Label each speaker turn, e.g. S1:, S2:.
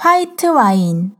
S1: 화이트 와인.